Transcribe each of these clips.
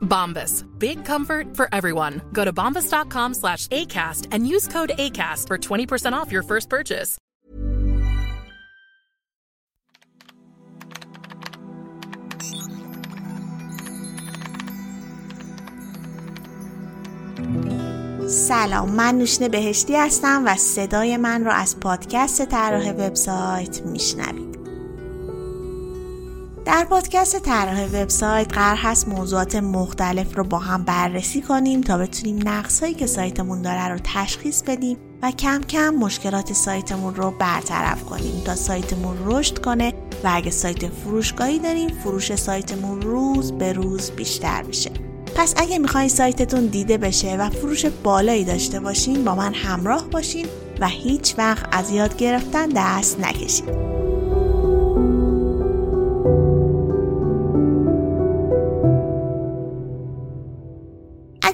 Bombas. Big comfort for everyone. Go to bombas.com slash ACAST and use code ACAST for 20% off your first purchase. سلام من نوشین بهشتی هستم و صدای من را از پادکست طراح وبسایت میشنوید در پادکست طراح وبسایت قرار هست موضوعات مختلف رو با هم بررسی کنیم تا بتونیم نقصهایی که سایتمون داره رو تشخیص بدیم و کم کم مشکلات سایتمون رو برطرف کنیم تا سایتمون رشد کنه و اگه سایت فروشگاهی داریم فروش سایتمون روز به روز بیشتر بشه پس اگه می‌خواین سایتتون دیده بشه و فروش بالایی داشته باشین با من همراه باشین و هیچ وقت از یاد گرفتن دست نکشید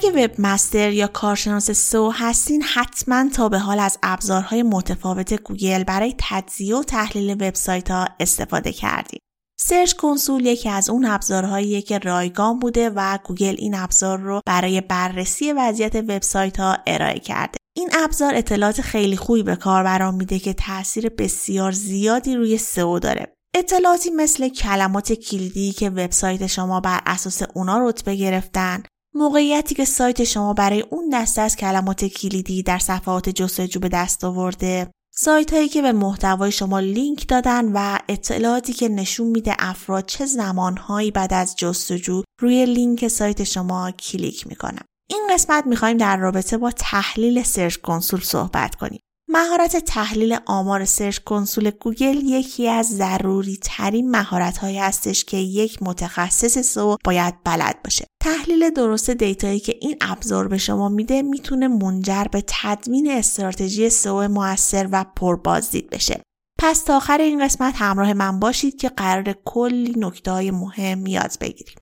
اگه وب مستر یا کارشناس سو هستین حتما تا به حال از ابزارهای متفاوت گوگل برای تجزیه و تحلیل وبسایت ها استفاده کردید. Search Console یکی از اون ابزارهاییه که رایگان بوده و گوگل این ابزار رو برای بررسی وضعیت وبسایت ها ارائه کرده. این ابزار اطلاعات خیلی خوبی به کاربران میده که تاثیر بسیار زیادی روی سئو داره. اطلاعاتی مثل کلمات کلیدی که وبسایت شما بر اساس اونا رتبه گرفتن، موقعیتی که سایت شما برای اون دسته از کلمات کلیدی در صفحات جستجو به دست آورده، سایت هایی که به محتوای شما لینک دادن و اطلاعاتی که نشون میده افراد چه زمانهایی بعد از جستجو روی لینک سایت شما کلیک می‌کنن. این قسمت می‌خوایم در رابطه با تحلیل Search Console صحبت کنیم. مهارت تحلیل آمار Search Console گوگل یکی از ضروری ترین مهارت هایی هستش که یک متخصص سئو باید بلد باشه. تحلیل درست دیتایی که این ابزار به شما میده می‌تونه منجر به تدوین استراتژی سئو موثر و پربازدید بشه. پس تا آخر این قسمت همراه من باشید که قراره کلی نکته های مهم یاد بگیریم.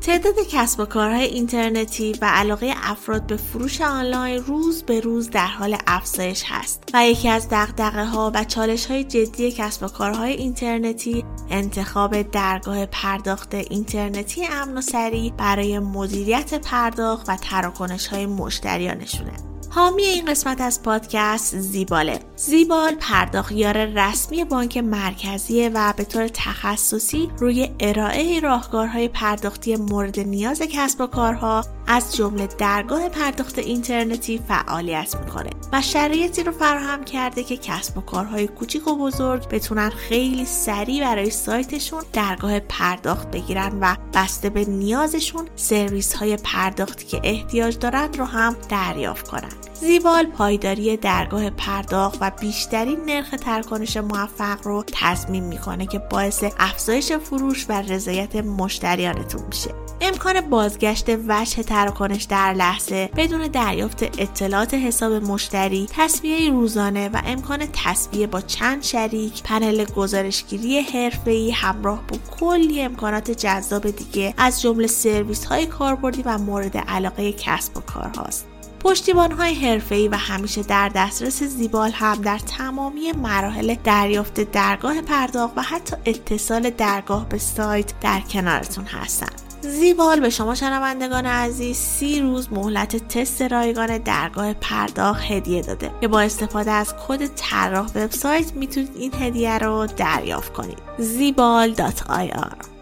تعداد کسب و کارهای اینترنتی و علاقه افراد به فروش آنلاین روز به روز در حال افزایش هست و یکی از دقدقه ها و چالش های جدی کسب و کارهای اینترنتی انتخاب درگاه پرداخت اینترنتی امن و سریع برای مدیریت پرداخت و تراکنش های مشتریانشونه. حامی این قسمت از پادکست زیباله زیبال پرداختیار رسمی بانک مرکزیه و به طور تخصصی روی ارائه راهکارهای پرداختی مورد نیاز کسب و کارها از جمله درگاه پرداخت اینترنتی فعالیت می‌کنه و شرایطی رو فراهم کرده که کسب و کارهای کوچیک و بزرگ بتونن خیلی سریع برای سایتشون درگاه پرداخت بگیرن و بسته به نیازشون سرویس های پرداختی که احتیاج دارند رو هم دریافت کنند. زیبال پایداری درگاه پرداخت و بیشترین نرخ تراکنش موفق رو تضمین می‌کنه که باعث افزایش فروش و رضایت مشتریانتون میشه. امکان بازگشت وجه تراکنش در لحظه بدون دریافت اطلاعات حساب مشتری، تصویه روزانه و امکان تصویه با چند شریک، پنل گزارشگیری حرفه‌ای همراه با کلی امکانات جذاب دیگه از جمله سرویس های کاربردی و مورد علاقه کسب و کارهاست. پشتیبان های حرفه‌ای و همیشه در دسترس زیبال هم در تمامی مراحل دریافت درگاه پرداخت و حتی اتصال درگاه به سایت در کنارتون هستند. زیبال به شما شنوندگان عزیز سی روز مهلت تست رایگان درگاه پرداخت هدیه داده که با استفاده از کد طراح وبسایت می‌تونید این هدیه رو دریافت کنید زیبال.ir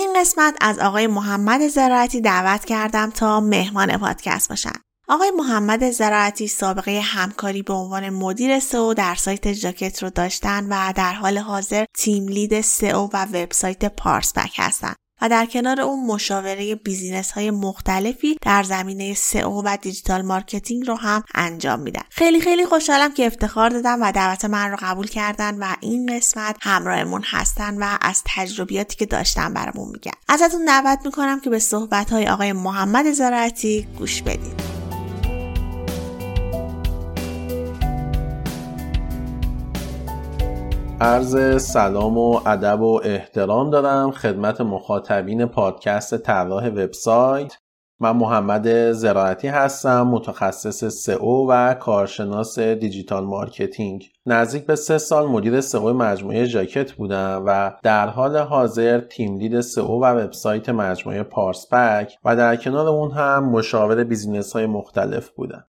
این قسمت از آقای محمد زراعتی دعوت کردم تا مهمان پادکست باشن. آقای محمد زراعتی سابقه همکاری به عنوان مدیر سئو در سایت جاکت رو داشتن و در حال حاضر team lead سئو و وبسایت پارس‌پک هستند. و در کنار اون مشاوره business های مختلفی در زمینه سئو و digital marketing رو هم انجام میدن. خیلی خیلی خوشحالم که افتخار دادن و دعوت من رو قبول کردن و این قسمت همراهمون هستن و از تجربیاتی که داشتن برامون میگن. ازتون دعوت می‌کنم که به صحبت های آقای محمد زراعتی گوش بدید عرض سلام و ادب و احترام دارم خدمت مخاطبین پادکست طراح وبسایت. من محمد زراعتی هستم متخصص سئو و کارشناس digital marketing. نزدیک به سه سال مدیر سئو مجموعه جاکت بودم و در حال حاضر team lead سئو و وبسایت مجموعه پارس‌پک و در کنار اون هم مشاور business های مختلف بودم.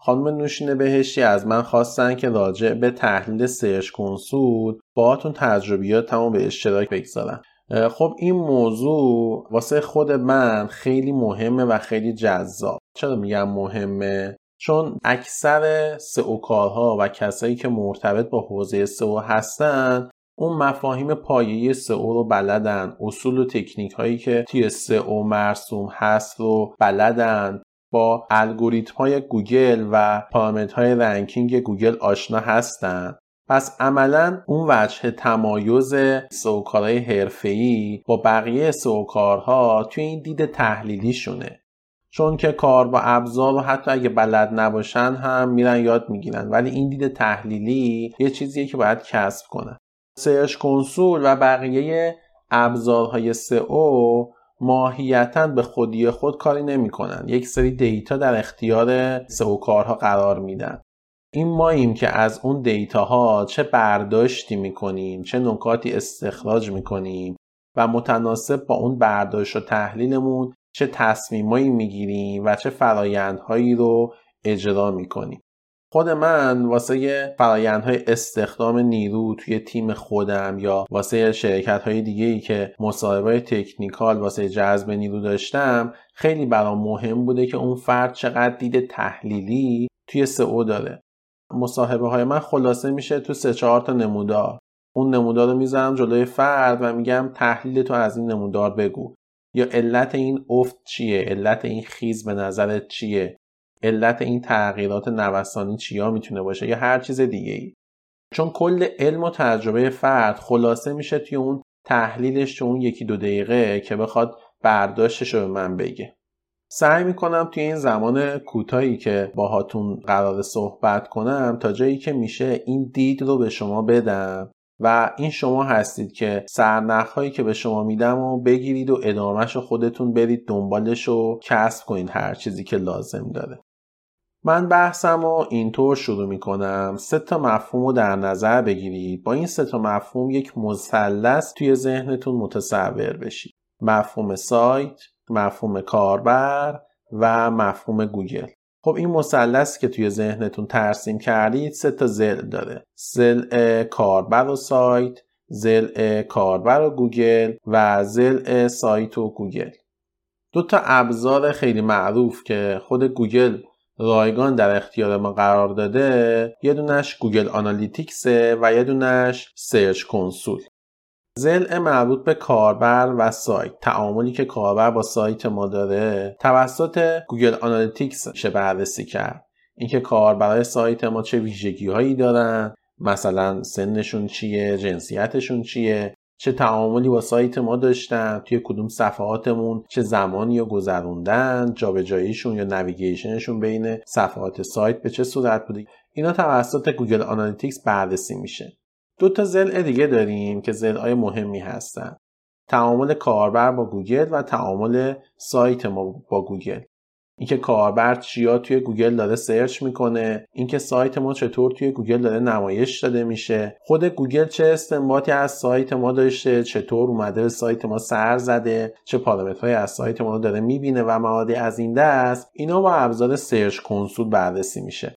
خانم نوشین بهشتی از من خواستن که راجع به تحلیل سرچ کنسول باهاتون تجربیاتمو به اشتراک بگذارم. خب این موضوع واسه خود من خیلی مهمه و خیلی جذاب. چرا میگم مهمه؟ چون اکثر سئو کارها و کسایی که مرتبط با حوزه سئو هستن اون مفاهیم پایه‌ای سئو رو بلدن. اصول و تکنیک هایی که توی سئو مرسوم هست رو بلدن. با الگوریتم های گوگل و های ranking گوگل آشنا هستند پس عملا اون وجه تمایز سئوکارهای حرفه‌ای با بقیه سئوکارها توی این دید تحلیلی شونه چون که کار با ابزار و حتی اگه بلد نباشن هم میرن یاد می‌گیرن. ولی این دید تحلیلی یه چیزیه که باید کسب کنن. Search Console و بقیه ابزارهای سئو ماهیتا به خودی خود کاری نمی‌کنن. یک سری دیتا در اختیار کارها قرار میدن. این ماییم که از اون دیتاها چه برداشتی می‌کنیم چه نکاتی استخراج می‌کنیم و متناسب با اون برداشت و تحلیلمون چه تصمیمایی می‌گیریم و چه فرایندهایی رو اجرا می‌کنیم. خود من واسه فرایندهای استخدام نیرو توی تیم خودم یا واسه شرکت های دیگه ای که مصاحبه تکنیکال واسه جذب نیرو داشتم خیلی برام مهم بوده که اون فرد چقدر دید تحلیلی توی سئو داره. مصاحبه های من خلاصه میشه تو سه چهار تا نمودار. اون نمودار رو می‌ذارم جلوی فرد و میگم تحلیل تو از این نمودار بگو. یا علت این افت چیه؟ علت این خیز به نظرت چیه؟ علت این تغییرات نوسانی چیا می‌تونه باشه یا هر چیز دیگه ای چون کل علم و تجربه فرد خلاصه میشه توی اون تحلیلش تو اون یکی دو دقیقه که بخواد برداشتش رو به من بگه. سعی می‌کنم توی این زمان کوتاهی که باهاتون قرار صحبت کنم تا جایی که میشه این دید رو به شما بدم و این شما هستید که سرنخ هایی که به شما میدم و بگیرید و ادامهش رو خودتون برید دنبالش و کسب کنید هر چیزی که لازم داره. من بحثم رو اینطور شروع می کنم سه تا مفهوم رو در نظر بگیرید. با این سه تا مفهوم یک مثلث توی ذهنتون متصور بشید. مفهوم سایت مفهوم کاربر و مفهوم گوگل. خب این مثلث که توی ذهنتون ترسیم کردید سه تا ضلع داره. ضلع کاربر و سایت ضلع کاربر و گوگل و ضلع سایت و گوگل. دو تا ابزار خیلی معروف که خود گوگل رایگان در اختیار ما قرار داده یه دونش Google Analytics ه و یه دونش Search Console. ضلع مربوط به کاربر و سایت. تعاملی که کاربر با سایت ما داره توسط Google Analytics میشه بررسی کرد. اینکه کاربرای سایت ما چه ویژگی هایی دارن مثلا سنشون چیه جنسیتشون چیه چه تعاملی با سایت ما داشتن توی کدوم صفحاتمون چه زمانی رو گذروندن جابجاییشون یا navigation شون بین صفحات سایت به چه صورت بوده. اینا توسط Google Analytics بررسی میشه. دو تا ضلع دیگه داریم که ضلع های مهمی هستن. تعامل کاربر با گوگل و تعامل سایت ما با گوگل. اینکه کاربر چیا توی گوگل داره search می‌کنه اینکه سایت ما چطور توی گوگل داره نمایش داده میشه. خود گوگل چه استنباطی از سایت ما داشته چطور اومده به سایت ما سر زده چه پارامترهایی از سایت ما داره می‌بینه و مواردی از این دست اینا با ابزار Search Console بررسی میشه.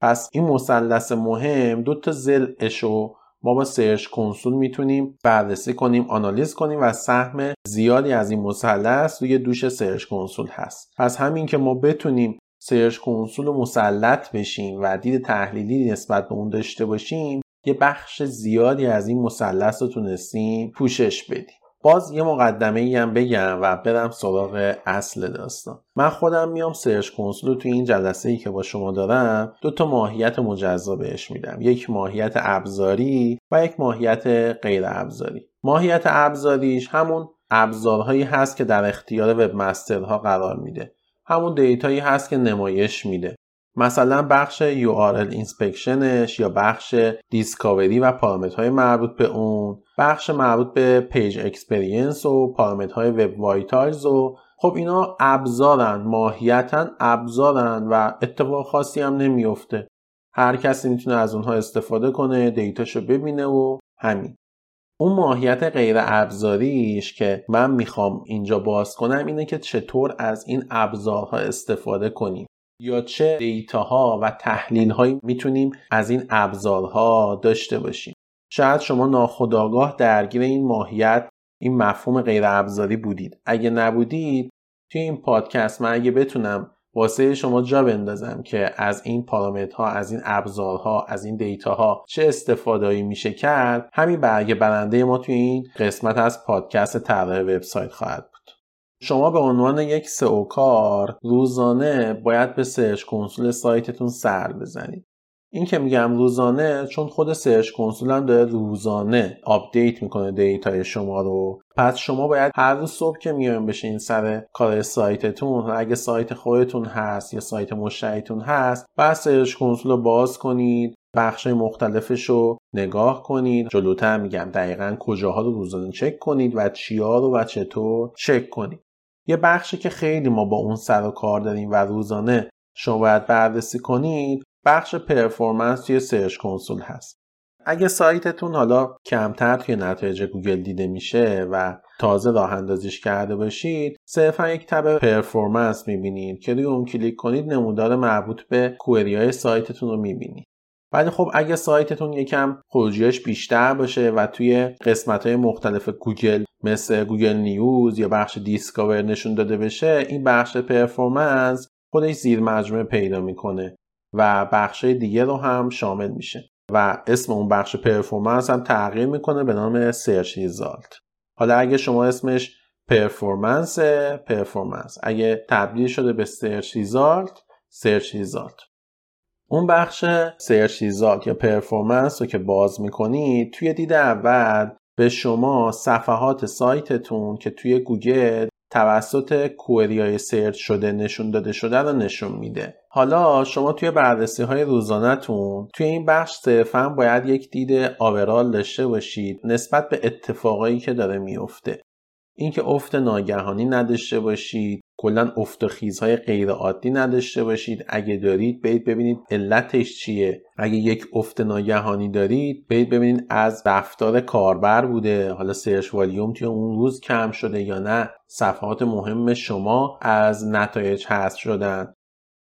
پس این مثلث مهم دو تا ضلعشو ما با Search Console می‌تونیم بررسی کنیم آنالیز کنیم و سهم زیادی از این مثلث روی دوش Search Console هست. پس همین که ما بتونیم Search Console مسلط بشیم و دید تحلیلی نسبت به اون داشته باشیم یه بخش زیادی از این مثلث رو تونستیم پوشش بدیم. باز یه مقدمه ای هم بگم و برم سراغ اصل داستان. من خودم میام Search Console توی این جلسه ای که با شما دارم دو تا ماهیت مجزا بهش میدم. یک ماهیت ابزاری و یک ماهیت غیر ابزاری. ماهیت ابزاریش همون ابزارهایی هست که در اختیار وب ها قرار میده. همون دیتایی هست که نمایش میده. مثلا بخش URL Inspection ش یا بخش discovery و پارامترهای مربوط به اون. بخش مربوط به page experience و پارامترهای web vitals و خب اینا ابزارن ماهیتا ابزارن و اتفاق خاصی هم نمیفته. هر کسی می‌تونه از اونها استفاده کنه دیتاشو ببینه و همین. اون ماهیت غیر ابزاریش که من می‌خوام اینجا باز کنم اینه که چطور از این ابزارها استفاده کنیم. یا چه دیتاها و تحلیل هایی می‌تونیم از این ابزارها داشته باشیم. شاید شما ناخداگاه درگیر این ماهیت این مفهوم غیر ابزاری بودید. اگه نبودید توی این پادکست من اگه بتونم واسه شما جا بندازم که از این پارامترها از این ابزارها از این دیتاها چه استفادهایی میشه کرد همین برگ برنده ما توی این قسمت از پادکست طراح وبسایت خواهد بود. شما به عنوان یک SEO کار روزانه باید به Search Console سایتتون سر بزنید. این که میگم روزانه چون خود سرچ کنسول هم داره روزانه update می‌کنه data ی شما رو. پس شما باید هر روز صبح که میایم بشین سر کار سایتتون اگه سایت خودتون هست یا سایت مشتریتون هست بعد Search Console رو باز کنید بخش مختلفش رو نگاه کنید. جلوتر میگم دقیقا کجاها رو روزانه چک کنید و چیا رو و چطور چک کنید. یه بخشی که خیلی ما با اون سر و کار داریم و روزانه شما باید بررسی کنید بخش performance توی Search Console هست. اگه سایتتون حالا کمتر توی نتایج گوگل دیده میشه و تازه راه اندازیش کرده باشید صرفا یک tab performance می‌بینید که روی اون کلیک کنید نمودار مربوط به query های سایتتون رو می‌بینید. ولی خب اگه سایتتون یکم خروجیاش بیشتر باشه و توی قسمت های مختلف گوگل مثل Google News یا بخش Discover نشون داده بشه این بخش performance خودش زیر مجموعه پیدا می‌کنه. و بخش دیگه رو هم شامل میشه. و اسم اون بخش performance هم تغییر می‌کنه به نام search result حالا اگه شما اسمش performance performance. اگه تبدیل شده به search result search result اون بخش search result یا performance رو که باز می‌کنید توی دید اول به شما صفحات سایتتون که توی گوگل توسط query های search شده نشون داده شده رو نشون میده. حالا شما توی بررسی های روزانهتون توی این بخش صرفا باید یک دید overall داشته باشید نسبت به اتفاقایی که داره میفته اینکه افت ناگهانی نداشته باشید کلا افت و خیزهای غیر عادی نداشته باشید. اگه دارید برید ببینید علتش چیه. اگه یک افت ناگهانی دارید برید ببینید از رفتار کاربر بوده. حالا سرچ والیوم توی اون روز کم شده یا نه صفحات مهم شما از نتایج حذف شدن.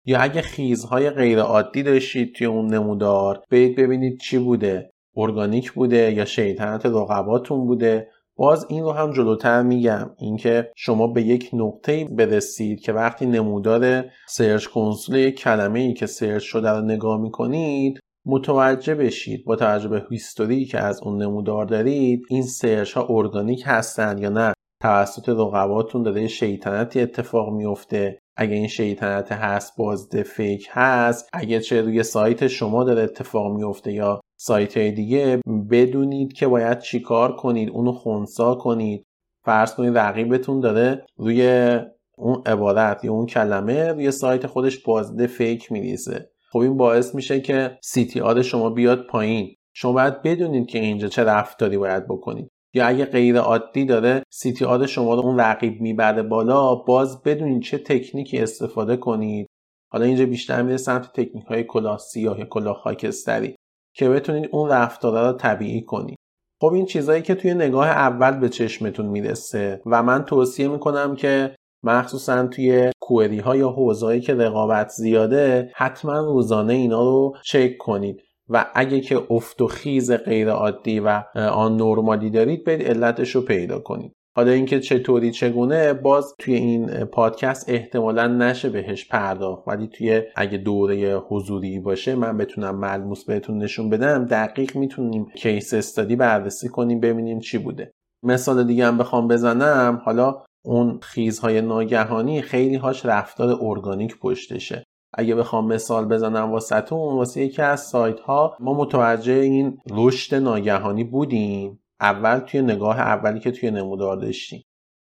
یا اگه خیزهای غیر عادی داشتید توی اون نمودار برید ببینید چی بوده. ارگانیک بوده یا شیطنت رقباتون بوده. باز این رو هم جلوتر میگم اینکه شما به یک نقطه برسید که وقتی نمودار Search Console یک کلمه ای که search شده رو نگاه می‌کنید متوجه بشید با توجه به history که از اون نمودار دارید این search ها ارگانیک هستن یا نه. توسط رقباتون داره شیطنتی اتفاق میفته اگه این شیطنت هست بازده fake هست. اگه چه روی سایت شما داره اتفاق میفته یا سایت دیگه بدونید که باید چیکار کنید اونو خونسا کنید. فرض کنید رقیبتون داره روی اون عبارت یا اون کلمه روی سایت خودش بازده فیک میریزه خب این باعث میشه که سی آر شما بیاد پایین. شما باید بدونید که اینجا چه رفتاری باید بکنید. یا اگه غیر عادی داره سی تی آر شما رو اون رقیب می‌بره بالا باز بدونید چه تکنیکی استفاده کنید. حالا اینجا بیشتر میره سمت تکنیک های کلاه سیاه یا کلاه خاکستری. که بتونید اون رفتارا رو طبیعی کنید. خب این چیزهایی که توی نگاه اول به چشمتون می‌رسه و من توصیه می‌کنم که مخصوصا توی کوئری ها یا حوزه‌ای که رقابت زیاده حتما روزانه اینا رو چک کنید. و اگه که افت و خیز غیر عادی و آن نرمالی دارید برید علتش رو پیدا کنید. حالا اینکه چطوری چگونه باز توی این پادکست احتمالا نشه بهش پرداخت. ولی توی اگه دوره حضوری باشه من بتونم ملموس بهتون نشون بدم. دقیق می‌تونیم کیس استادی بررسی کنیم ببینیم چی بوده. مثال دیگه هم بخوام بزنم. حالا اون خیزهای ناگهانی خیلی هاش رفتار ارگانیک پشتشه. اگه بخوام مثال بزنم واسهتون واسه یکی از سایت ها ما متوجه این رشد ناگهانی بودیم. اول توی نگاه اولی که توی نمودار داشتیم.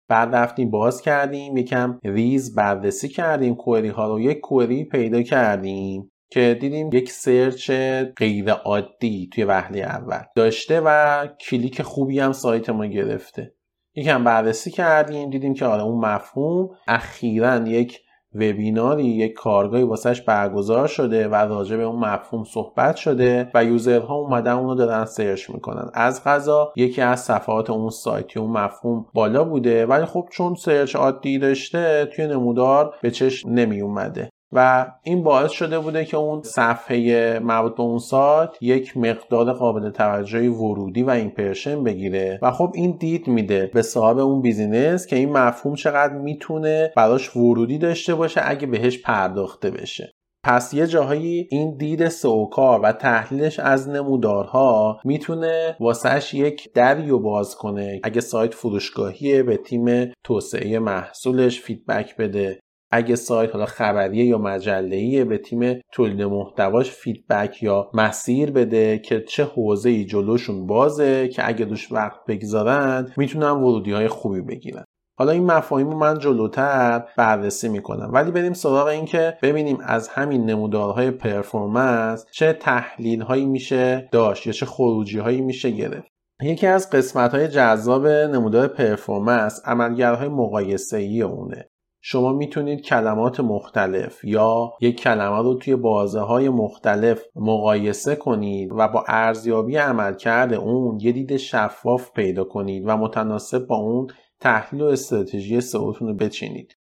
بعد رفتیم باز کردیم یکم ریز بررسی کردیم query ها رو یک query پیدا کردیم که دیدیم یک search غیر عادی توی وهله اول داشته و کلیک خوبی هم سایت ما گرفته. یکم بررسی کردیم دیدیم که آره اون مفهوم اخیرا یک وبیناری یک کارگاهی واسش برگزار شده و راجع به اون مفهوم صحبت شده و user ها اومدن اونو دارن search می‌کنن. از قضا یکی از صفحات اون سایتی اون مفهوم بالا بوده ولی خب چون search عادی داشته توی نمودار به چشم نمی اومده و این باعث شده بوده که اون صفحه مربوط به اون سایت یک مقدار قابل توجهی ورودی و impression بگیره. و خب این دید میده به صاحب اون business که این مفهوم چقدر می‌تونه براش ورودی داشته باشه اگه بهش پرداخته بشه. پس یه جاهایی این دید SEO کار و تحلیلش از نمودارها می‌تونه واسهش یک دری رو باز کنه. اگه سایت فروشگاهیه به تیم توسعه محصولش feedback بده. اگه سایت حالا خبریه یا مجله به تیم تولید محتواش feedback یا مسیر بده که چه حوزه ای جلوشون بازه که اگه روش وقت بگذارن می‌تونن ورودی های خوبی بگیرن. حالا این مفاهیم رو من جلوتر بررسی می‌کنم. ولی بریم سراغ این که ببینیم از همین نمودارهای performance چه تحلیل هایی میشه داشت یا چه خروجی هایی میشه گرفت. یکی از قسمت های جذاب نمودار پرفورمنس عملگرهای مقایسه ای اونه. شما می‌تونید کلمات مختلف یا یک کلمه رو توی بازه های مختلف مقایسه کنید و با ارزیابی عملکرد اون یه دید شفاف پیدا کنید و متناسب با اون تحلیل و استراتژی سئوتون رو بچینید.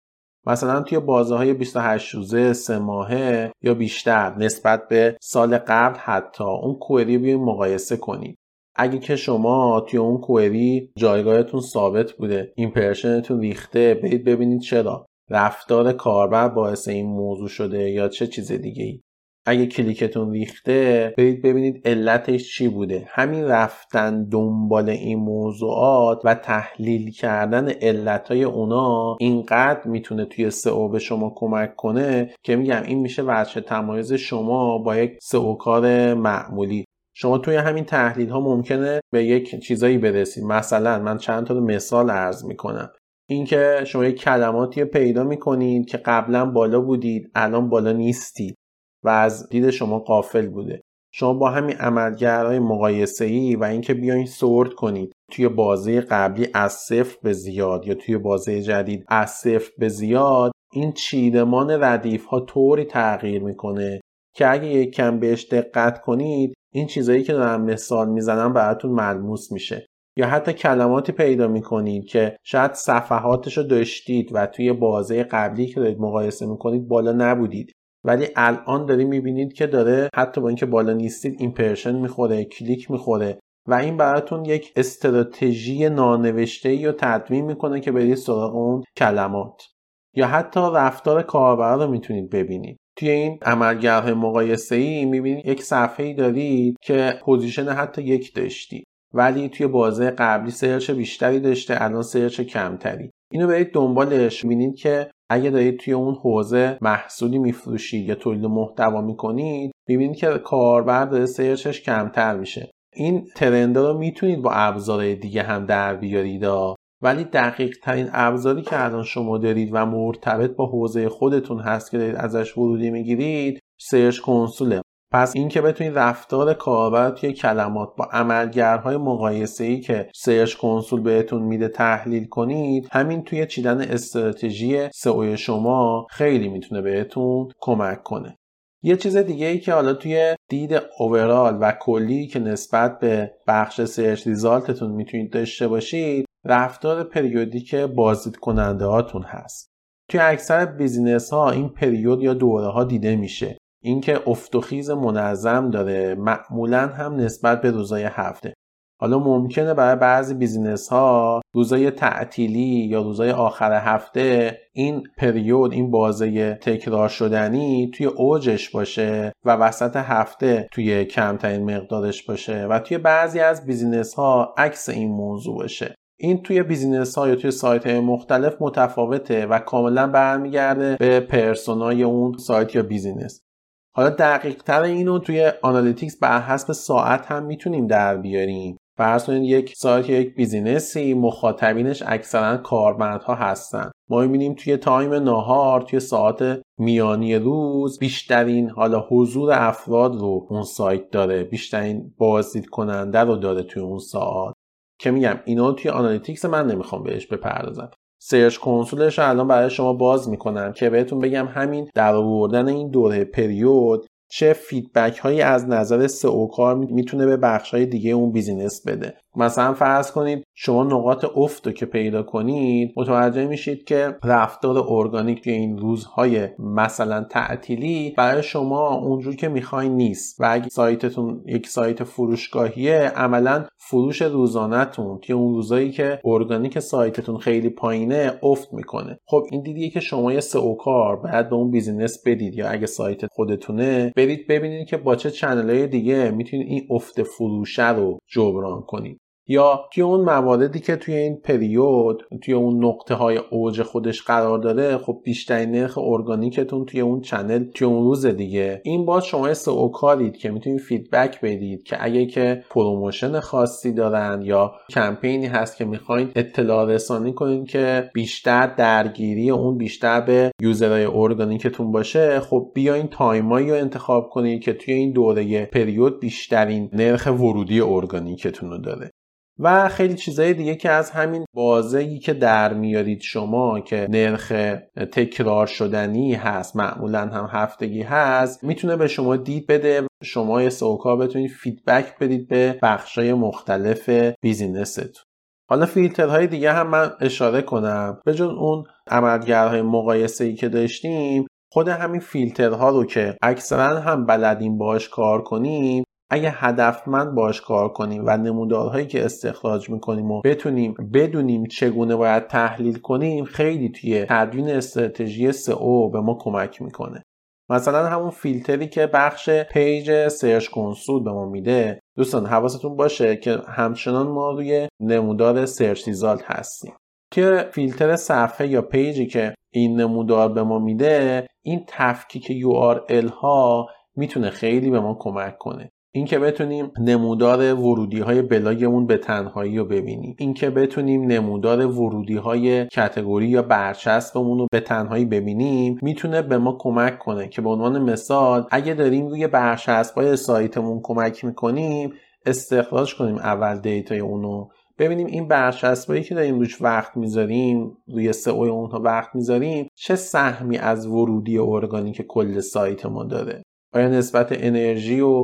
مثلا توی بازه های 28 روزه سه ماهه یا بیشتر نسبت به سال قبل حتی اون کوئری بیاین مقایسه کنید. اگه که شما توی اون کوئری جایگاهتون ثابت بوده ایمپرشنتون ریخته برید ببینید چرا. رفتار کاربر باعث این موضوع شده یا چه چیز دیگه ای اگه کلیکتون ریخته برید ببینید علتش چی بوده. همین رفتن دنبال این موضوعات و تحلیل کردن علتهای اونا اینقدر می‌تونه توی سئو به شما کمک کنه که میگم این میشه وجه تمایز شما با یک سئو کار معمولی. شما توی همین تحلیل ها ممکنه به یک چیزایی برسید. مثلا من چند تا مثال عرض می‌کنم. اینکه شما یک کلماتی پیدا می‌کنید که قبلا بالا بودید الان بالا نیستید و از دید شما قافل بوده. شما با همین عملگرهای مقایسه ای و اینکه بیاین سورت کنید توی بازه قبلی از صفر به زیاد یا توی بازه جدید از صفر به زیاد این چیدمان ردیف ها طوری تغییر می‌کنه که اگه یک کم بهش دقت کنید این چیزایی که دارم مثال می‌زنم براتون ملموس میشه. یا حتی کلماتی پیدا می‌کنید که شاید صفحاتش رو داشتید و توی بازه قبلی که دارید مقایسه می‌کنید بالا نبودید. ولی الان دارید می‌بینید که داره حتی با اینکه بالا نیستید impression می‌خوره کلیک می‌خوره و این براتون یک استراتژی نانوشته رو تدوین می‌کنه که برید سراغ اون کلمات. یا حتی رفتار کاربر رو می‌تونید ببینید. توی این عملگرهای مقایسه ای می‌بینید یک صفحه ای دارید که position حتی یک داشتید. ولی توی بازه قبلی search بیشتری داشته الان search کمتری. اینو برید دنبالش. ببینید که اگه دارید توی اون حوزه محصولی میفروشید یا تولید محتوا می‌کنید ببینید که کاربر داره search ش کمتر میشه. این trend ا رو می‌تونید با ابزارهای دیگه هم در بیارید ولی دقیق ترین ابزاری که الان شما دارید و مرتبط با حوزه خودتون هست که دارید ازش ورودی می‌گیرید Search Console ه. پس اینکه بتونید رفتار کاربر توی کلمات با عملگرهای مقایسه ای که Search Console بهتون میده تحلیل کنید همین توی چیدن استراتژی SEO شما خیلی می‌تونه بهتون کمک کنه. یه چیز دیگه ای که حالا توی دید overall و کلی که نسبت به بخش search result تون می‌تونید داشته باشید رفتار periodic بازدید کننده هاتون هست. توی اکثر business ها این پریود یا دوره ها دیده میشه. اینکه افت و خیز منظم داره. معمولا هم نسبت به روزای هفته. حالا ممکنه برای بعضی business ها روزای تعطیلی یا روزای آخر هفته این پریود این بازه تکرار شدنی توی اوجش باشه و وسط هفته توی کمترین مقدارش باشه و توی بعضی از business ها عکس این موضوع باشه. این توی business ها یا توی سایت های مختلف متفاوته و کاملا برمیگرده به persona ی اون سایت یا business. حالا دقیق تر اینو توی Analytics بر حسب ساعت هم می‌تونیم در بیاریم. فرض کنید یک سایت یا یک business ی مخاطبینش اکثرا کارمندها هستن. ما می‌بینیم توی time ناهار توی ساعت میانی روز بیشترین حالا حضور افراد رو اون سایت داره. بیشترین بازدید کننده رو داره توی اون ساعت. که میگم اینا توی Analytics من نمی‌خوام بهش بپردازم. Search Console ش الان برای شما باز می‌کنم که بهتون بگم همین در آوردن این دوره پریود چه feedback هایی از نظر سئو کار می‌تونه به بخش های دیگه اون business بده. مثلا فرض کنید شما نقاط افت رو که پیدا کنید متوجه میشید که رفتار ارگانیک توی این روزهای مثلا تعطیلی برای شما اونجور که می‌خواین نیست. و اگه سایتتون یک سایت فروشگاهیه عملا فروش روزانهتون توی اون روزایی که ارگانیک سایتتون خیلی پایینه افت می‌کنه. خب این دیدیه که شما یه سئو کار باید به اون business بدید یا اگه سایت خودتونه برید ببینید که با چه channel دیگه می‌تونید این افت فروشه رو جبران کنید. یا توی اون مواردی که توی این پریود توی اون نقطه های اوج خودش قرار داره خب بیشترین نرخ ارگانیکتون توی اون channel توی اون روز دیگه. این باز شما سئو کارید که می‌تونید feedback بدید که اگه که promotion خاصی دارن یا کمپینی هست که می‌خواین اطلاع رسانی کنید که بیشتر درگیری اون بیشتر به user های ارگانیکتون باشه خب بیاین time ایی رو انتخاب کنید که توی این دوره پریود بیشترین نرخ ورودی ارگانیکتون رو داره. و خیلی چیزهای دیگه که از همین بازهی که در میارید شما که نرخ تکرار شدنی هست معمولا هم هفتگی هست می‌تونه به شما دید بده شما یه سئو کار بتونید feedback بدید به بخشای مختلف business تون. حالا فیلترهای دیگه هم من اشاره کنم. به جز اون عملگرهای مقایسه ای که داشتیم خود همین فیلترها رو که اکثرا هم بلدیم باش کار کنیم اگه هدفمند باش کار کنیم و نمودارهایی که استخراج می‌کنیم و بتونیم بدونیم چگونه باید تحلیل کنیم خیلی توی تدوین استراتژی سئو به ما کمک می‌کنه. مثلا همون فیلتری که بخش page Search Console به ما میده. دوستان حواستون باشه که همچنان ما روی نمودار search result هستیم. توی فیلتر صفحه یا page ی که این نمودار به ما میده این تفکیک URL ها می‌تونه خیلی به ما کمک کنه. اینکه بتونیم نمودار ورودی های بلاگمون به تنهایی رو ببینیم. اینکه بتونیم نمودار ورودی های category یا برچسبمون رو به تنهایی ببینیم می‌تونه به ما کمک کنه که به عنوان مثال اگه داریم روی برچسب های سایتمون کمک می‌کنیم استخراج کنیم اول data ی اونو. ببینیم این برچسبایی که داریم روش وقت می‌ذاریم روی سئو اونها وقت می‌ذاریم چه سهمی از ورودی ارگانیک کل سایت ما داره. آیا نسبت انرژی و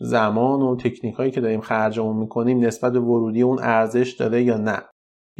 زمان و تکنیک هایی که داریم خرجمون می‌کنیم نسبت به ورودی اون ارزش داره یا نه.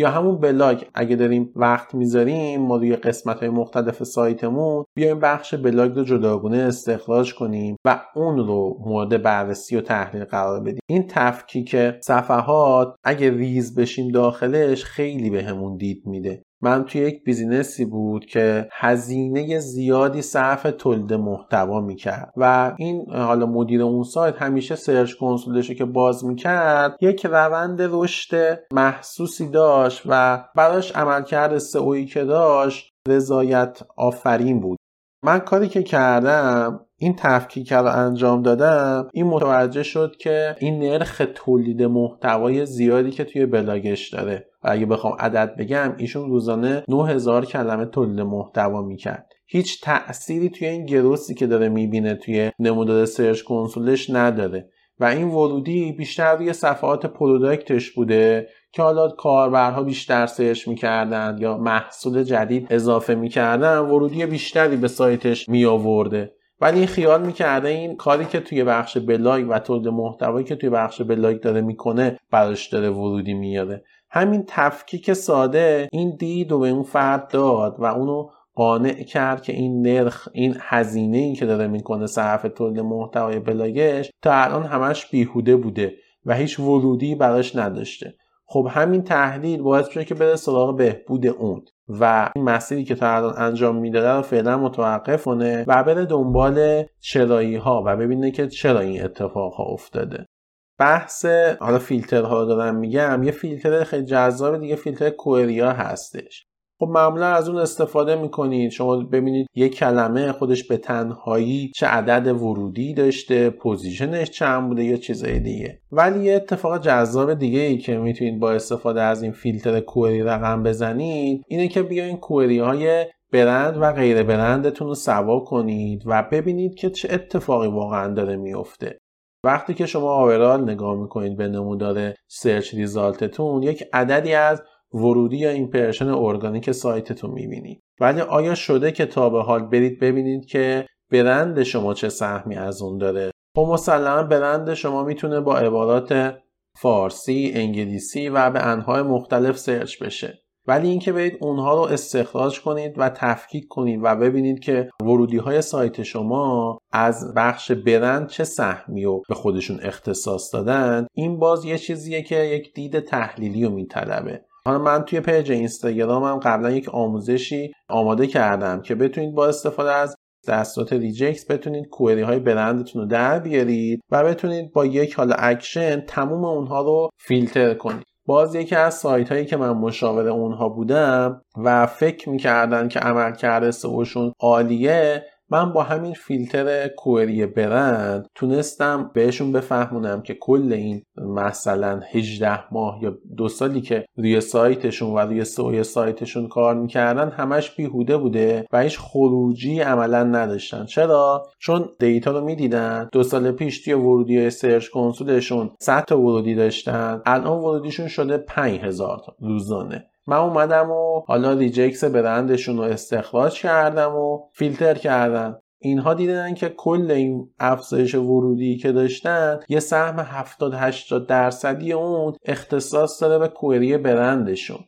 یا همون بلاگ اگه داریم وقت می‌ذاریم ما روی قسمت های مختلف سایتمون بیایم بخش بلاگ رو جداگونه استخراج کنیم و اون رو مورد بررسی و تحلیل قرار بدیم. این تفکیک صفحات اگه ریز بشیم داخلش خیلی بهمون به دید میده. من توی یک business ی بود که هزینه زیادی صرف تولید محتوا می‌کرد. و این حالا مدیر اون سایت همیشه Search Console ش که باز می‌کرد یک روند رشد محسوسی داشت و براش عملکرد سئویی که داشت رضایت آفرین بود. من کاری که کردم این تفکیک رو انجام دادم این متوجه شد که این نرخ تولید محتوای زیادی که توی بلاگش داره. و اگه بخوام عدد بگم ایشون روزانه 9000 کلمه تولید محتوا می‌کرد. هیچ تأثیری توی این growth ی که داره می‌بینه توی نمودار Search Console ش نداره. و این ورودی بیشتر روی صفحات product ش بوده که حالا کاربرها بیشتر سرچ می‌کردن یا محصول جدید اضافه می‌کردن ورودی بیشتری به سایتش میآورده. ولی خیال می‌کرده این کاری که توی بخش بلاگ و تولید محتوایی که توی بخش بلاگ داره می‌کنه براش داره ورودی میاره. همین تفکیک ساده این دید و به اون فرد داد و اونو قانع کرد که این نرخ این هزینه ای که داره می‌کنه صرف تولید محتوای بلاگش تا الان همش بیهوده بوده و هیچ ورودی براش نداشته. خب همین تحلیل باعث شده که بره سراغ بهبود اون. و این مسیری که تا الان انجام می‌داده رو فعلا متوقف کنه و بره دنبال چرایی ها و ببینه که چرا این اتفاق ها افتاده. بحث حالا فیلترها رو دارم میگم یه فیلتر خیلی جذاب دیگه فیلتر query ا هستش. خب معمولا از اون استفاده می‌کنید. شما ببینید یک کلمه خودش به تنهایی چه عدد ورودی داشته position ش چند بوده یا چیزای دیگه. ولی یه اتفاق جذاب دیگه ای که می‌تونید با استفاده از این فیلتر query رقم بزنید اینه که بیاین query های برند و غیر برندتون رو سوا کنید و ببینید که چه اتفاقی واقعا داره میفته وقتی که شما overall نگاه می‌کنید به نمودار search result تون یک عددی از ورودی یا impression organic سایتتون می‌بینید ولی آیا شده که تا به حال برید ببینید که برند شما چه سهمی از اون داره؟ خب مسلما برند شما می‌تونه با عبارات فارسی، انگلیسی و به انحای مختلف search بشه. ولی اینکه برید اونها رو استخراج کنید و تفکیک کنید و ببینید که ورودی های سایت شما از بخش برند چه سهمی رو به خودشون اختصاص دادن این باز یه چیزیه که یک دید تحلیلی رو میطلبه. حالا من توی page اینستاگرامم قبلا یک آموزشی آماده کردم که بتونید با استفاده از دستورات regex بتونید query های برندتون رو در بیارید و بتونید با یک حالا اکشن تموم اونها رو فیلتر کنید. باز یکی از سایت هایی که من مشاور اونها بودم و فکر می‌کردن که عملکرد SEO شون عالیه من با همین فیلتر query برند تونستم بهشون بفهمونم که کل این مثلا 18 ماه یا دو سالی که روی سایتشون و روی SEO ی سایتشون کار می‌کردن همش بیهوده بوده و هیچ خروجی عملا نداشتن. چرا؟ چون data رو می‌دیدن دو سال پیش توی ورودی search console شون 100 تا ورودی داشتن الان ورودیشون شده 5000 تا روزانه. من اومدم و حالا regex برندشون رو استخراج کردم و فیلتر کردم اینها دیدن که کل این افزایش ورودی که داشتن یه سهم 70 80 درصدی اون اختصاص داره به query برندشون.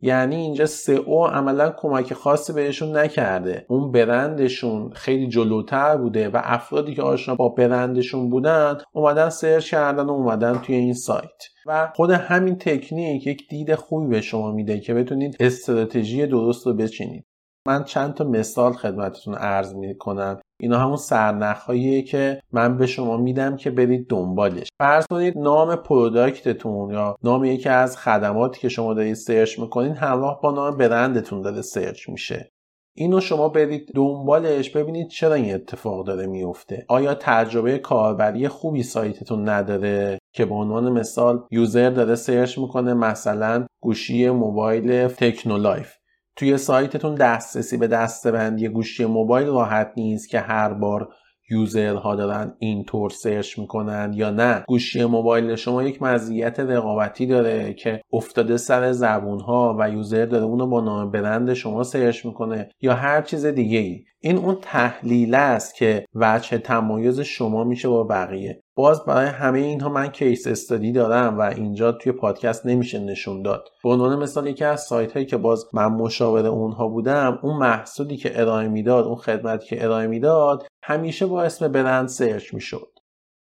یعنی اینجا SEO عملا کمک خاصی بهشون نکرده. اون برندشون خیلی جلوتر بوده و افرادی که آشنا با برندشون بودن اومدن search کردن و اومدن توی این سایت. و خود همین تکنیک یک دید خوبی به شما میده که بتونید استراتژی درست رو بچینید. من چند تا مثال خدمتتون عرض می کنم اینا همون سرنخهاییه که من به شما میدم که برید دنبالش. فرض کنید نام product تون یا نام یکی از خدماتی که شما دارید search می‌کنید همراه با نام برندتون داره search میشه. اینو شما برید دنبالش ببینید چرا این اتفاق داره میفته آیا تجربه کاربری خوبی سایتتون نداره که به عنوان مثال user داره search می‌کنه مثلا گوشی موبایل تکنولایف توی سایتتون دسترسی به دسته‌بندی گوشی موبایل راحت نیست که هر بار user ها دارن اینطور search می‌کنن یا نه. گوشی موبایل شما یک مزیت رقابتی داره که افتاده سر زبون ها و user داره اونو با نام برند شما search می‌کنه یا هر چیز دیگه ای این اون تحلیل است که وجه تمایز شما میشه با بقیه. باز برای همه اینها من case study دارم و اینجا توی پادکست نمیشه نشون داد. به عنوان مثال یکی از سایت هایی که باز من مشاور اونها بودم اون محصولی که ارائه می‌داد اون خدمتی که ارائه می‌داد همیشه با اسم برند search می‌شد.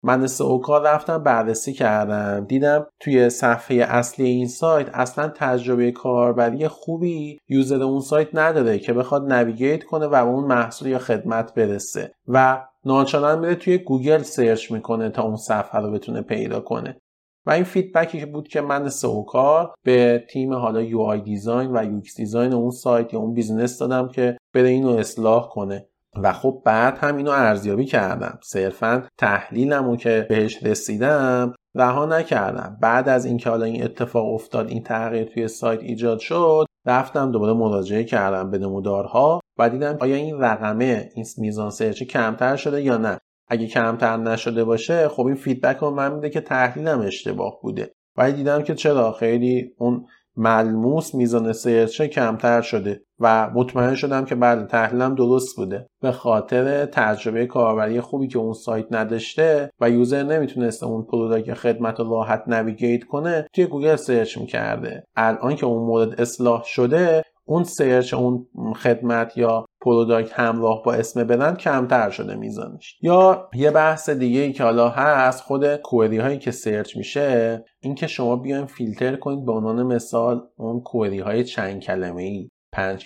من SEO کار رفتم بررسی کردم. دیدم توی صفحه اصلی این سایت اصلا تجربه کاربری خوبی user اون سایت نداره که بخواد navigate کنه و به اون محصول یا خدمت برسه و ناچارن میره توی گوگل search می‌کنه تا اون صفحه رو بتونه پیدا کنه. و این feedback ی که بود که من SEO کار به تیم حالا UI design و UX design اون سایت یا اون بیزنس دادم که بره اینو اصلاح کنه. و خب بعد هم اینو ارزیابی کردم. صرفا تحلیلمو که بهش رسیدم رها نکردم. بعد از اینکه حالا این اتفاق افتاد این تغییر توی سایت ایجاد شد رفتم دوباره مراجعه کردم به نمودارها و دیدم آیا این رقمه این میزان search کمتر شده یا نه. اگه کمتر نشده باشه خب این feedback رو به من میده که تحلیلم اشتباه بوده. ولی دیدم که چرا؟ خیلی اون ملموس میزان search کمتر شده. و مطمئن شدم که بعد تحلیلم درست بوده. به خاطر تجربه کاربری خوبی که اون سایت نداشته و user نمی‌تونسته اون product خدمت رو راحت navigate کنه توی گوگل search می‌کرده. الان که اون مورد اصلاح شده اون search اون خدمت یا product همراه با اسم برند کمتر شده میزانش یا یه بحث دیگه ای که حالا هست خود query هایی که search میشه اینکه شما بیاین فیلتر کنید به عنوان مثال اون query های چند کلمه ای پنج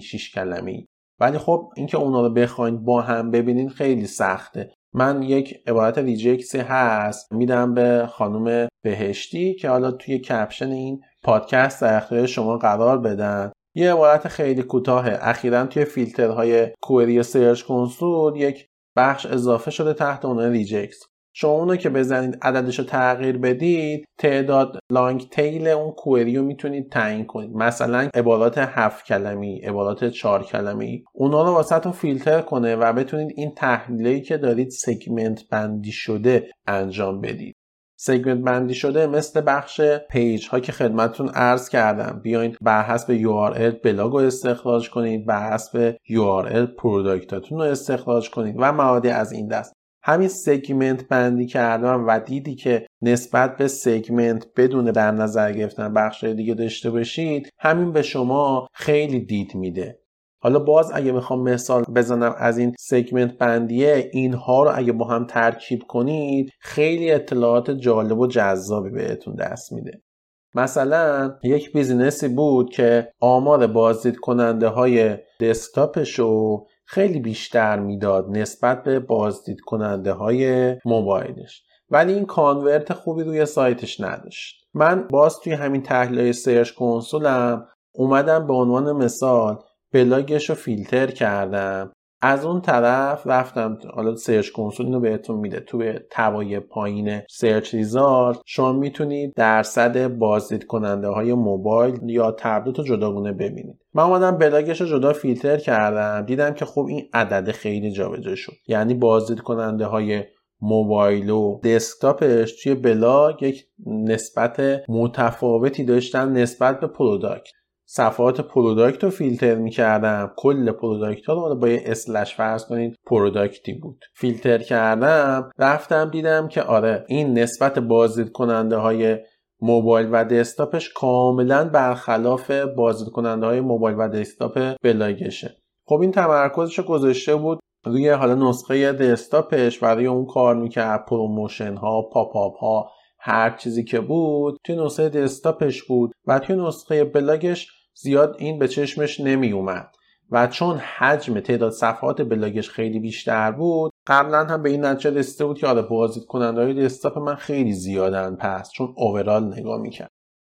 شش کلمه. ای ولی خب اینکه اونا رو بخواید با هم ببینید خیلی سخته. من یک عبارت regex ی هست میدم به خانم بهشتی که حالا توی caption این پادکست در اختیار شما قرار بدن. یه عبارت خیلی کوتاه اخیرا توی فیلترهای query search console یک بخش اضافه شده تحت عنوان regex شما اونو که بزنید عددش رو تغییر بدید تعداد long tail اون query رو می‌تونید تعیین کنید. مثلا عبارات هفت کلمی عبارات چهار کلمی اونا رو واسه‌تون فیلتر کنه و بتونید این تحلیلی که دارید segment بندی شده انجام بدید. segment بندی شده مثل بخش page ها که خدمتتون عرض کردم. بیاین بر حسب URL بلاگ رو استخراج کنید بر حسب URL product اتون رو استخراج کنید و مواردی از این دست. همین segment بندی کردن و دیدی که نسبت به segment بدون در نظر گرفتن بخش دیگه داشته باشید همین به شما خیلی دید میده. حالا باز اگه می‌خوام مثال بزنم از این segment بندیه اینها رو اگه با هم ترکیب کنید خیلی اطلاعات جالب و جذابی بهتون دست میده. مثلا یک business ی بود که آمار بازدید کننده های دسکتاپش رو خیلی بیشتر می‌داد نسبت به بازدید کننده های موبایلش. ولی این convert خوبی روی سایتش نداشت. من باز توی همین تحلیل Search Console م اومدم به عنوان مثال بلاگش رو فیلتر کردم. از اون طرف رفتم حالا Search Console اینو بهتون میده. تو tab ای پایین search result شما می‌تونید درصد بازدید کننده های موبایل یا تبلت رو جداگونه ببینید. من اومدم بلاگش رو جدا فیلتر کردم دیدم که خب این عدد خیلی جابجا شد. یعنی بازدید کننده های موبایل و دسکتاپش توی بلاگ یک نسبت متفاوتی داشتن نسبت به product. صفحات product رو فیلتر می‌کردم. کل product ها رو با یه slash فرض کنید product ی بود. فیلتر کردم رفتم دیدم که آره این نسبت بازدید کننده های موبایل و دسکتاپش کاملا برخلاف بازدید کننده های موبایل و دسکتاپ بلاگشه خب این تمرکزش گذاشته بود روی حالا نسخه دسکتاپش برای اون کار می‌کرد. promotion ها pop-up ها هر چیزی که بود توی نسخه دسکتاپش بود و توی نسخه بلاگش زیاد این به چشمش نمی اومد و چون حجم تعداد صفحات بلاگش خیلی بیشتر بود قبلا هم به این نتیجه رسیده بود که آره بازدید کننده های دسکتاپ من خیلی زیادن پس چون overall نگاه می‌کرد.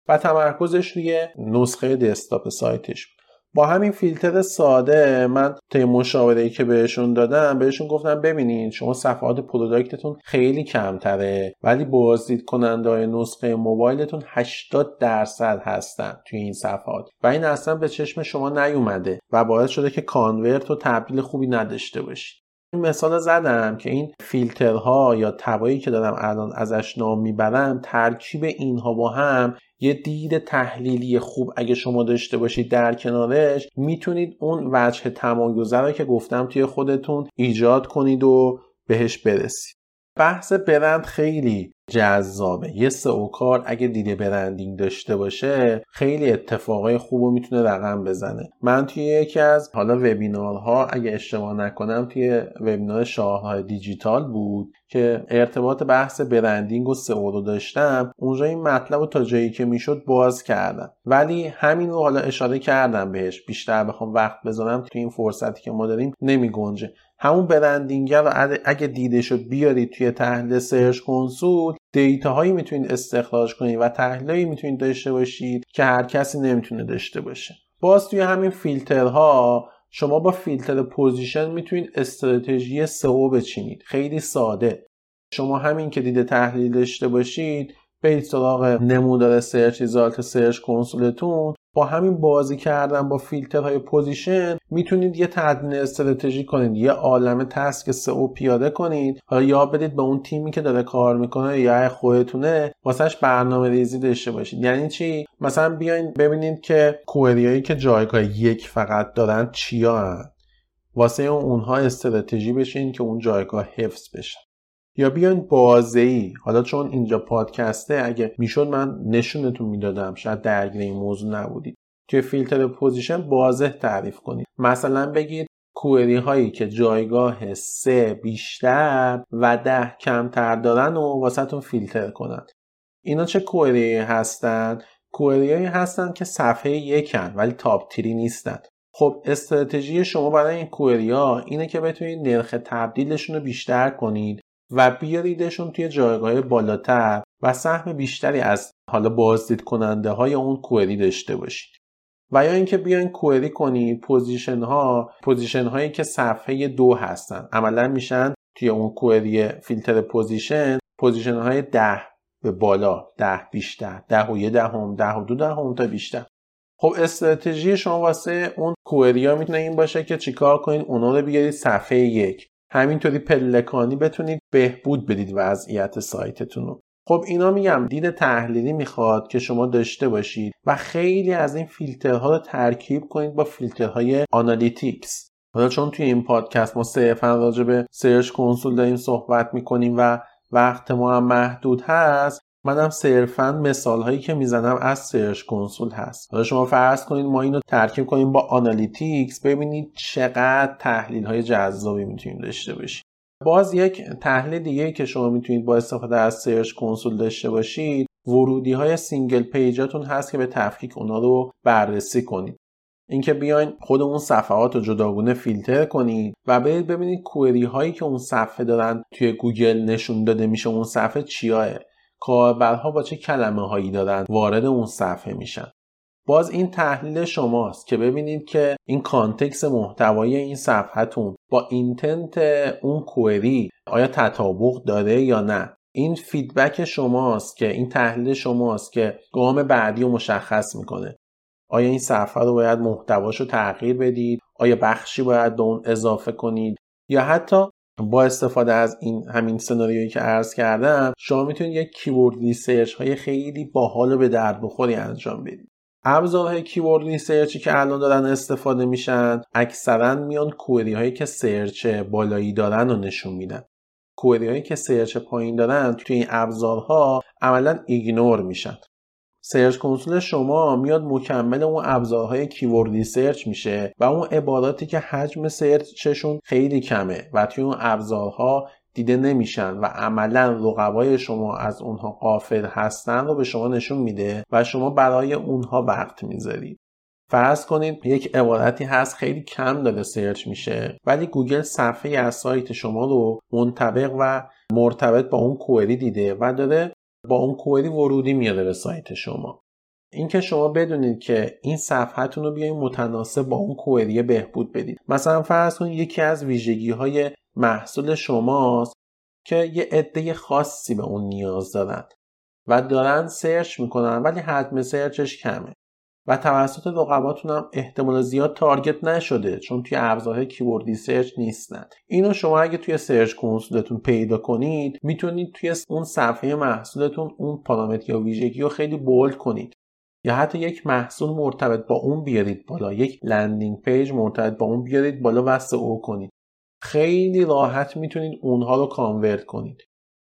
و تمرکزش روی نسخه دسکتاپ سایتش بود. با همین فیلتر ساده من طی مشاوره که بهشون دادم بهشون گفتم ببینید شما صفحات product تون خیلی کمتره ولی بازدید کننده های نسخه موبایلتون 80 درصد هستن توی این صفحات. و این اصلا به چشم شما نیومده و باعث شده که convert و تبدیل خوبی نداشته باشید این مثال زدم که این فیلترها یا تبایی که دارم الان ازش نام می‌برم ترکیب اینها با هم یه دید تحلیلی خوب اگه شما داشته باشید در کنارش می‌تونید اون وجه تمایزه رو که گفتم توی خودتون ایجاد کنید و بهش برسید. بحث برند خیلی جذابه. یه سئو کار اگه دیده برندینگ داشته باشه خیلی اتفاقای خوب رو می‌تونه رقم بزنه. من توی یکی از حالا وبینارها اگه اشتباه نکنم توی وبینار شاههای دیجیتال بود که ارتباط بحث برندینگ و سئو رو داشتم. اونجا این مطلب رو تا جایی که می‌شد باز کردم. ولی همین رو حالا اشاره کردم بهش. بیشتر بخوام وقت بذارم توی این فرصتی که ما داریم نمی گنجه همون branding رو اگه دیده شد بیارید توی تحلیل Search Console data هایی می‌تونید استخراج کنید و تحلیلی می‌تونید داشته باشید که هر کسی نمی‌تونه داشته باشه. باز توی همین فیلترها شما با فیلتر position می‌تونید استراتژی SEO بچینید. خیلی ساده. شما همین که دیده تحلیل داشته باشید برید سراغ نمودار search result Search Console تون با همین بازی کردن با فیلترهای position می‌تونید یه تدوین استراتژی کنید یه عالم task SEO پیاده کنید. حالا یا بدید به اون تیمی که داره کار می‌کنه یا خودتونه واسهش برنامه ریزی داشته باشید. یعنی چی؟ مثلا بیاین ببینید که query ایی که جایگاه یک فقط دارن چیا هن. واسه اونها استراتژی بچین که اون جایگاه حفظ بشه. یا بیاین بازه حالا چون اینجا پادکسته اگه می‌شد من نشونتون می‌دادم. شاید درگیر این موضوع نبودید. توی فیلتر position واضح تعریف کنید. مثلا بگید query هایی که جایگاه سه بیشتر و ده کمتر دارن و واسهتون فیلتر کنند اینا چه query هستن؟ query هایی هستن که صفحه یکن ولی top three نیستن. خب استراتژی شما برای این query ها اینه که بتونید نرخ تبدیلشون رو بیشتر کنید. و بیاریدشون توی جایگاه بالاتر و سهم بیشتری از حالا بازدید کننده های اون query داشته باشید. و یا اینکه بیاین query کنید position ها position هایی که صفحه دو هستن. عملا میشن توی اون query فیلتر position position های ده به بالا ده بیشتر ده و یه دهم ده, ده و دو دهم تا بیشتر. خب استراتژی شما واسه اون query ها می‌تونه این باشه که چیکار کنید؟ اونا رو بیارید صفحه یک. همینطوری پلکانی بتونید بهبود بدید وضعیت سایتتون رو. خب اینا میگم دید تحلیلی می‌خواد که شما داشته باشید و خیلی از این فیلترها رو ترکیب کنید با فیلترهای Analytics. حالا چون توی این پادکست ما صرفا راجع به Search Console داریم صحبت می‌کنیم و وقت ما هم محدود هست منم صرفا مثال هایی که می‌زنم از Search Console هست. حالا شما فرض کنید ما اینو ترکیب کنیم با Analytics ببینید چقدر تحلیل های جذابی می‌تونیم داشته باشیم. باز یک تحلیل دیگه که شما می‌تونید با استفاده از Search Console داشته باشید ورودی های single page اتون هست که به تفکیک اونا رو بررسی کنید. اینکه بیاین خودمون صفحات رو جداگونه فیلتر کنید و برید ببینید query هایی که اون صفحه دارن توی گوگل نشون داده میشه اون صفحه چیاهه کاربرها با چه کلمه هایی دارن وارد اون صفحه میشن. باز این تحلیل شماست که ببینید که این context محتوایی این صفحتون با intent اون query آیا تطابق داره یا نه. این feedback شماست که این تحلیل شماست که گام بعدی رو مشخص می‌کنه. آیا این صفحه رو باید محتواش رو تغییر بدید؟ آیا بخشی باید به اون اضافه کنید؟ یا حتی با استفاده از این همین سناریویی که عرض کردم شما می‌تونید یک keyword research های خیلی باحال و به درد بخوری انجام بدید. ابزارهای keyword research ی که الان دارن استفاده میشن اکثرا میان query هایی که search بالایی دارن رو نشون میدن. query هایی که search پایین دارن توی این ابزارها عملا ignore میشن. Search Console شما میاد مکمل اون ابزارهای keyword research میشه و اون عباراتی که حجم search شون خیلی کمه و توی اون ابزارها دیده نمیشن و عملا رقبای شما از اونها غافل هستن رو به شما نشون میده و شما برای اونها وقت می‌ذارید. فرض کنید یک عبارتی هست خیلی کم داره search میشه ولی گوگل صفحه از سایت شما رو منطبق و مرتبط با اون query دیده و داره با اون query ورودی میاره به سایت شما. اینکه شما بدونید که این صفحتون رو بیاین متناسب با اون query بهبود بدید. مثلا فرض کنید یکی از ویژگی های محصول شماست که یه عده خاصی به اون نیاز دارن و دارن search می‌کنن ولی حجم search ش کمه. و توسط رقباتون هم احتمال زیاد target نشده چون توی ابزارهای keyword research نیستن اینو شما اگه توی Search Console تون پیدا کنید می‌تونید توی اون صفحه محصولتون اون پارامتر یا ویژگی رو خیلی bold کنید. یا حتی یک محصول مرتبط با اون بیارید بالا یک landing page مرتبط با اون بیارید بالا و سئو کنید. خیلی راحت می‌تونید اونها رو convert کنید.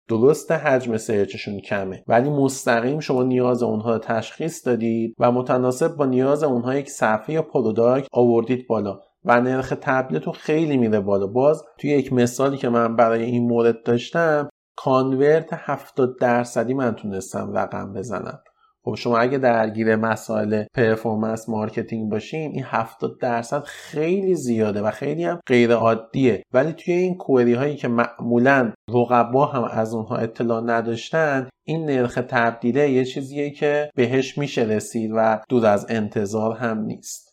درست حجم search شون کمه. ولی مستقیم شما نیاز اونها رو تشخیص دادید و متناسب با نیاز اونها یک صفحه یا product آوردید بالا. و نرخ تبدیلتون خیلی میره بالا. باز توی یک مثالی که من برای این مورد داشتم convert 70 درصدی من تونستم رقم بزنم. خب شما اگه درگیر مسائل performance marketing باشین این 70 درصد خیلی زیاده و خیلی هم غیر عادیه ولی توی این query هایی که معمولا رقبا هم از اونها اطلاع نداشتن این نرخ تبدیله یه چیزیه که بهش میشه رسید و دور از انتظار هم نیست.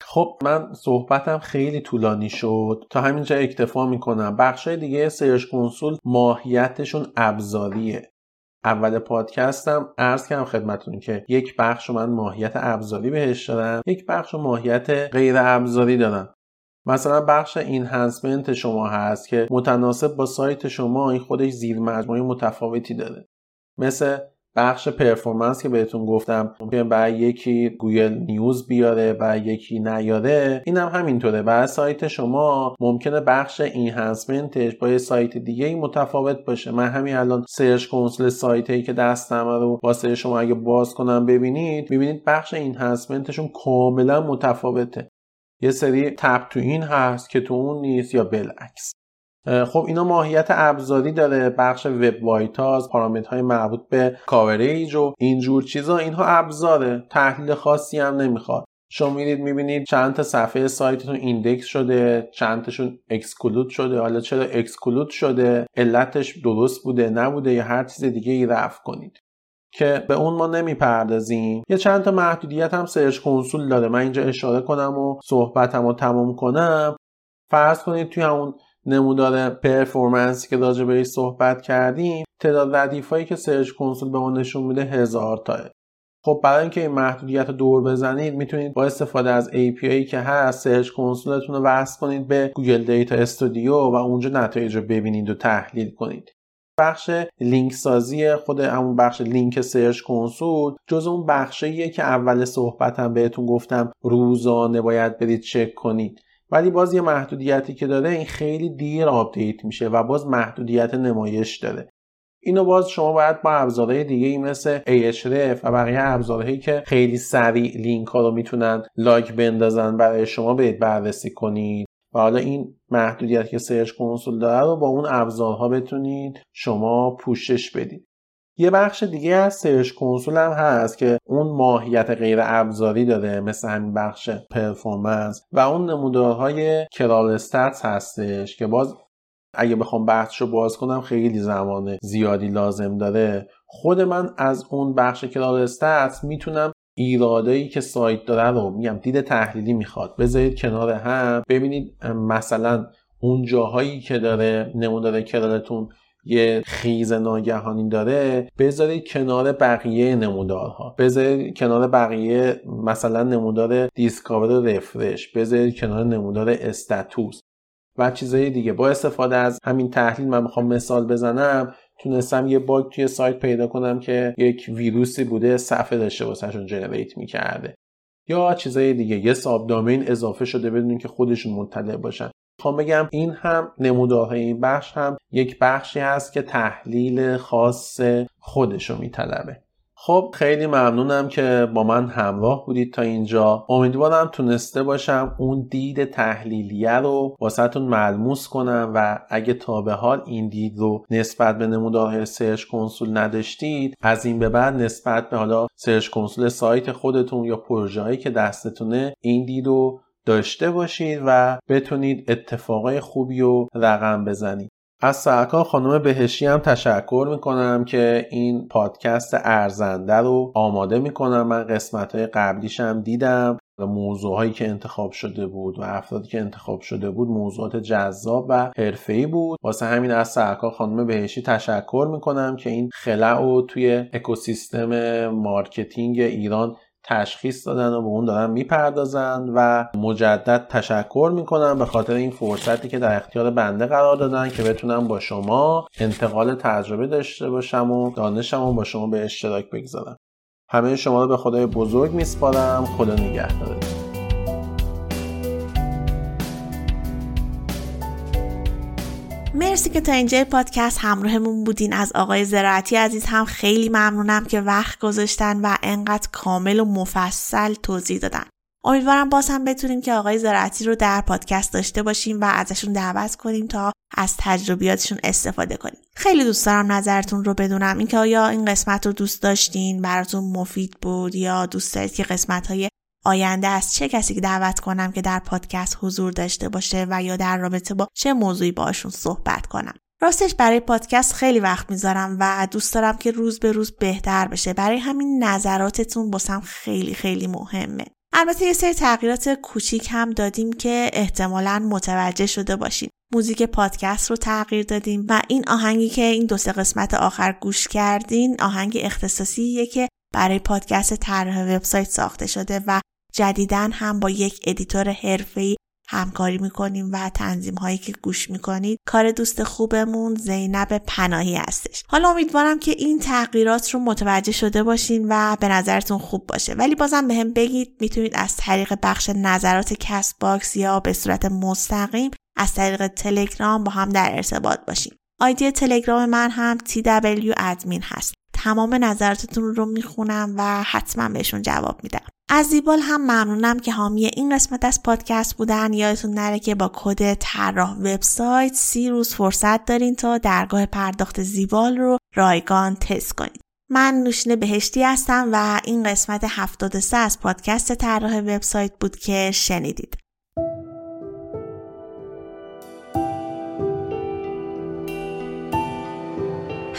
خب من صحبتم خیلی طولانی شد. تا همینجا اکتفا می‌کنم. بخشای دیگه سرچ کنسول ماهیتشون ابزاریه. اول پادکستم عرض کردم خدمتون که یک بخش من ماهیت ابزاری بهش دادم یک بخش ماهیت غیر ابزاری دادم. مثلا بخش اینهانسمنت شما هست که متناسب با سایت شما این خودش زیر مجموعه متفاوتی داره. مثل بخش performance که بهتون گفتم ممکنه برای یکی Google News بیاره برای یکی نیاره. این هم همینطوره. برای سایت شما ممکنه بخش enhancement ش با یه سایت دیگه ای متفاوت باشه. من همین الان Search Console سایت هایی که دستم رو واسه شما اگه باز کنم ببینید ببینید بخش enhancement شون کاملا متفاوته. یه سری tab تو این هست که تو اون نیست یا بالعکس. خب اینا ماهیت ابزاری داره بخش web vitals پارامترهای مربوط به coverage و اینجور چیزا اینها ابزاره تحلیل خاصی هم نمی‌خواد. شما میرید می‌بینید چند تا صفحه سایتتون index شده چند تاشون exclude شده حالا چرا exclude شده؟ علتش درست بوده نبوده یا هر چیز دیگه ای رفع کنید. که به اون ما نمی‌پردازیم. یه چند تا محدودیت هم Search Console داره. من اینجا اشاره کنم و صحبتم رو تموم کنم. فرض کنید توی همون نمودار performance ی که راجع بهش صحبت کردیم تعداد ردیف هایی که Search Console به ما نشون میده هزار تاست خب برای اینکه این محدودیت رو دور بزنید می‌تونید با استفاده از API که هست Search Console تون رو وصل کنید به Google Data Studio و اونجا نتایج رو ببینید و تحلیل کنید. بخش لینک سازی خود همون بخش لینک Search Console جز اون بخشیه که اول صحبتم بهتون گفتم روزانه باید برید چک کنید. ولی باز یه محدودیتی که داره این خیلی دیر update میشه و باز محدودیت نمایش داره. اینو باز شما باید با ابزارهای دیگه ای مثل Ahref و بقیه ابزارهایی که خیلی سریع لینک ها رو می‌تونن لایک بندازن برای شما برید بررسی کنید. و حالا این محدودیت که Search Console داره رو با اون ابزارها بتونید شما پوشش بدید. یه بخش دیگه از Search Console هم هست که اون ماهیت غیر ابزاری داره مثل همین بخش performance. و اون نمودارهای crawl stats هستش که باز اگه بخوام بحثشو باز کنم خیلی زمان زیادی لازم داره. خود من از اون بخش کرال استاتس می‌تونم ایرادایی که سایت داره رو میگم دید تحلیلی می‌خواد بذارید کنار هم. ببینید مثلا اون جاهایی که داره نمودار کرالتون یه خیز ناگهانی داره بذارید کنار بقیه نمودارها. بذارید کنار بقیه مثلا نمودار دیسکاور رفرش بذارید کنار نمودار استاتوس و چیزهای دیگه. با استفاده از همین تحلیل من می‌خوام مثال بزنم. تونستم یه bug توی سایت پیدا کنم که یک ویروسی بوده صفحه داشته واسهشون generate می‌کرده. یا چیزای دیگه یه subdomain اضافه شده بدون که خودشون مطلع باشن. می‌خوام بگم این هم نمودارهای این بخش هم یک بخشی هست که تحلیل خاص خودشو میطلبه. خب خیلی ممنونم که با من همراه بودید تا اینجا. امیدوارم تونسته باشم اون دید تحلیلیه رو واسهتون ملموس کنم و اگه تا به حال این دید رو نسبت به نمودارهای Search Console نداشتید از این به بعد نسبت به حالا Search Console سایت خودتون یا پروژه که دستتونه این دید رو داشته باشید و بتونید اتفاقای خوبی رو رقم بزنید. از سرکار خانم بهشی هم تشکر می‌کنم که این پادکست ارزنده رو آماده می‌کنن. من قسمت های قبلیش هم دیدم و موضوع هایی که انتخاب شده بود و افرادی که انتخاب شده بود موضوعات جذاب و حرفه‌ای بود. واسه همین از سرکار خانم بهشی تشکر می‌کنم که این خلأ رو توی اکوسیستم marketing ایران تشخیص دادن و به اون دارن می‌پردازن و مجدد تشکر می‌کنم به خاطر این فرصتی که در اختیار بنده قرار دادن که بتونم با شما انتقال تجربه داشته باشم و دانشم با شما به اشتراک بگذارم. همه شما رو به خدای بزرگ میسپارم. خدا نگهدارتون. مرسی که تا اینجای پادکست همراهمون بودین. از آقای زراعتی عزیز هم خیلی ممنونم که وقت گذاشتن و انقدر کامل و مفصل توضیح دادن. امیدوارم باز هم بتونیم که آقای زراعتی رو در پادکست داشته باشیم و ازشون دعوت کنیم تا از تجربیاتشون استفاده کنیم. خیلی دوست دارم نظرتون رو بدونم. اینکه آیا این قسمت رو دوست داشتین؟ براتون مفید بود یا دوست دارید که قسمت های آینده از چه کسی دعوت کنم که در پادکست حضور داشته باشه و یا در رابطه با چه موضوعی باشون صحبت کنم؟ راستش برای پادکست خیلی وقت می‌ذارم و دوست دارم که روز به روز بهتر بشه. برای همین نظراتتون باسم خیلی خیلی مهمه. البته یه سری تغییرات کوچیک هم دادیم که احتمالا متوجه شده باشیم موزیک پادکست رو تغییر دادیم و این آهنگی که این دو سه قسمت آخر گوش کردین آهنگ اختصاصیه که برای پادکست طرح وبسایت ساخته شده و جدیداً هم با یک editor حرفه‌ای همکاری می‌کنیم و تنظیم هایی که گوش می‌کنید کار دوست خوبمون زینب پناهی هستش. حالا امیدوارم که این تغییرات رو متوجه شده باشین و به نظرتون خوب باشه. ولی بازم به هم بگید می‌تونید از طریق بخش نظرات Castbox یا به صورت مستقیم از طریق تلگرام با هم در ارتباط باشیم آیدی تلگرام من هم TW ادمین هست. تمام نظراتتون رو می‌خونم و حتما بهشون جواب میدم. از زیبال هم ممنونم که حامی این قسمت از پادکست بودن. یادتون نره که با کد طراح وبسایت سی روز فرصت دارین تا درگاه پرداخت زیبال رو رایگان تست کنید من نوشین بهشتی هستم و این قسمت 73 از پادکست طراح وبسایت بود که شنیدید.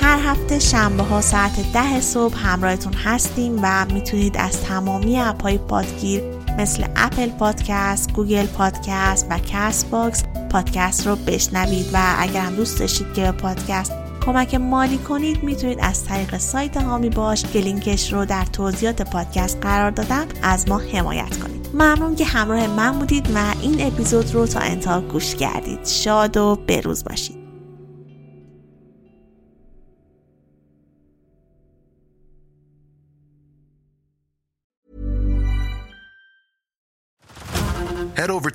هر هفته شنبه ها ساعت ده صبح همراهتون هستیم و می‌تونید از تمامی app های پادگیر مثل Apple Podcast، Google Podcast و Castbox پادکست رو بشنوید و اگر هم دوست داشتید که به پادکست کمک مالی کنید می‌تونید از طریق سایت حامی باش که لینکش رو در توضیحات پادکست قرار دادم از ما حمایت کنید. ممنون که همراه من بودید و این اپیزود رو تا انتها گوش کردید. شاد و بروز باشید.